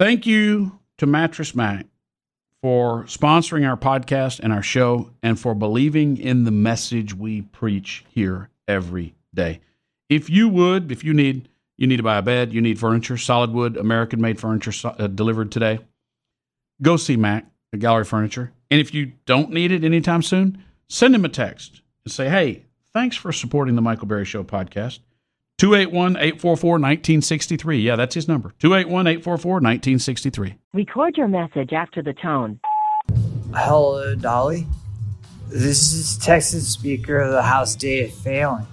Thank you to Mattress Mac for sponsoring our podcast and our show and for believing in the message we preach here every day. If you would, if you need you need to buy a bed, you need furniture, solid wood, American made furniture uh, delivered today, go see Mac at Gallery Furniture. And if you don't need it anytime soon, send him a text and say, hey, thanks for supporting the Michael Berry Show podcast. 281 844 1963. Yeah, that's his number. 281 844 1963. Record your message after the tone. Hello, Dolly. This is Texas Speaker of the House, Dade Phelan.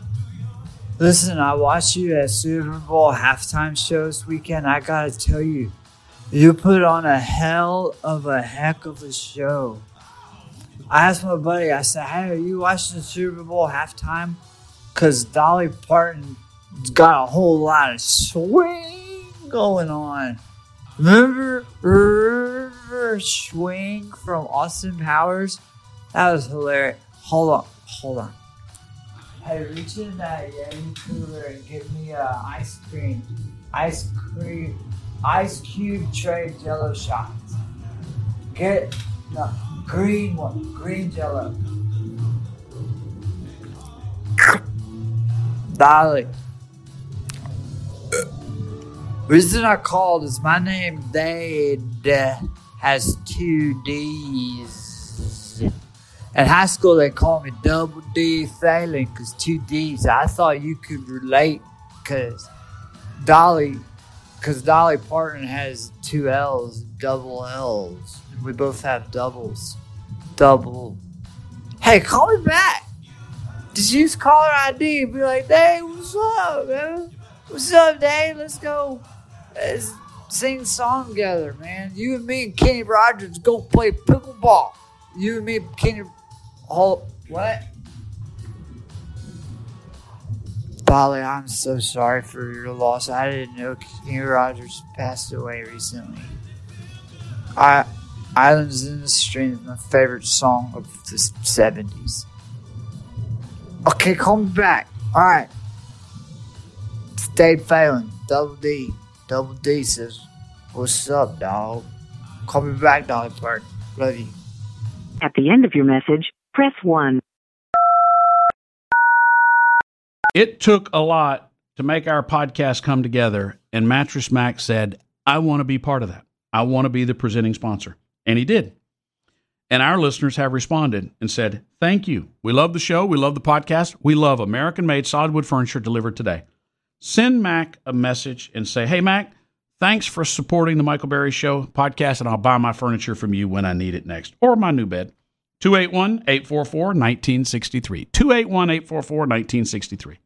Listen, I watched you at Super Bowl halftime show this weekend. I gotta tell you, you put on a hell of a heck of a show. I asked my buddy, I said, Hey, are you watching the Super Bowl halftime? Because Dolly Parton's got a whole lot of swing going on. Remember, remember swing from Austin Powers? That was hilarious. Hold on, hold on. Hey, reach in that Yeti cooler and get me a ice cream, ice cream, ice cube tray Jello shots. Get the green one, green Jello. Dolly. Reason I called is my name Dade has two D's. In high school, they called me Double D Phelan because two D's. I thought you could relate because Dolly, because Dolly Parton has two L's, double L's. We both have doubles. Double. Hey, call me back. Did you just use caller ID and be like, hey, what's up, man? What's up, Dade? Let's go. Sing song together, man. You and me and Kenny Rogers go play pickleball. You and me Kenny all what? Polly, I'm so sorry for your loss. I didn't know Kenny Rogers passed away recently. I Islands in the Stream is my favorite song of the 70s. Okay, call me back. Alright. Dade Phelan. Double D. Double D says, What's up, dog? Call me back, Dolly Parton. Love you. At the end of your message, press 1. It took a lot to make our podcast come together, and Mattress Mac said, I want to be part of that. I want to be the presenting sponsor. And he did. And our listeners have responded and said, Thank you. We love the show. We love the podcast. We love American made solid wood furniture delivered today. Send Mac a message and say, Hey, Mac, thanks for supporting the Michael Berry Show podcast, and I'll buy my furniture from you when I need it next, or my new bed. 281 844 1963. 281 844 1963.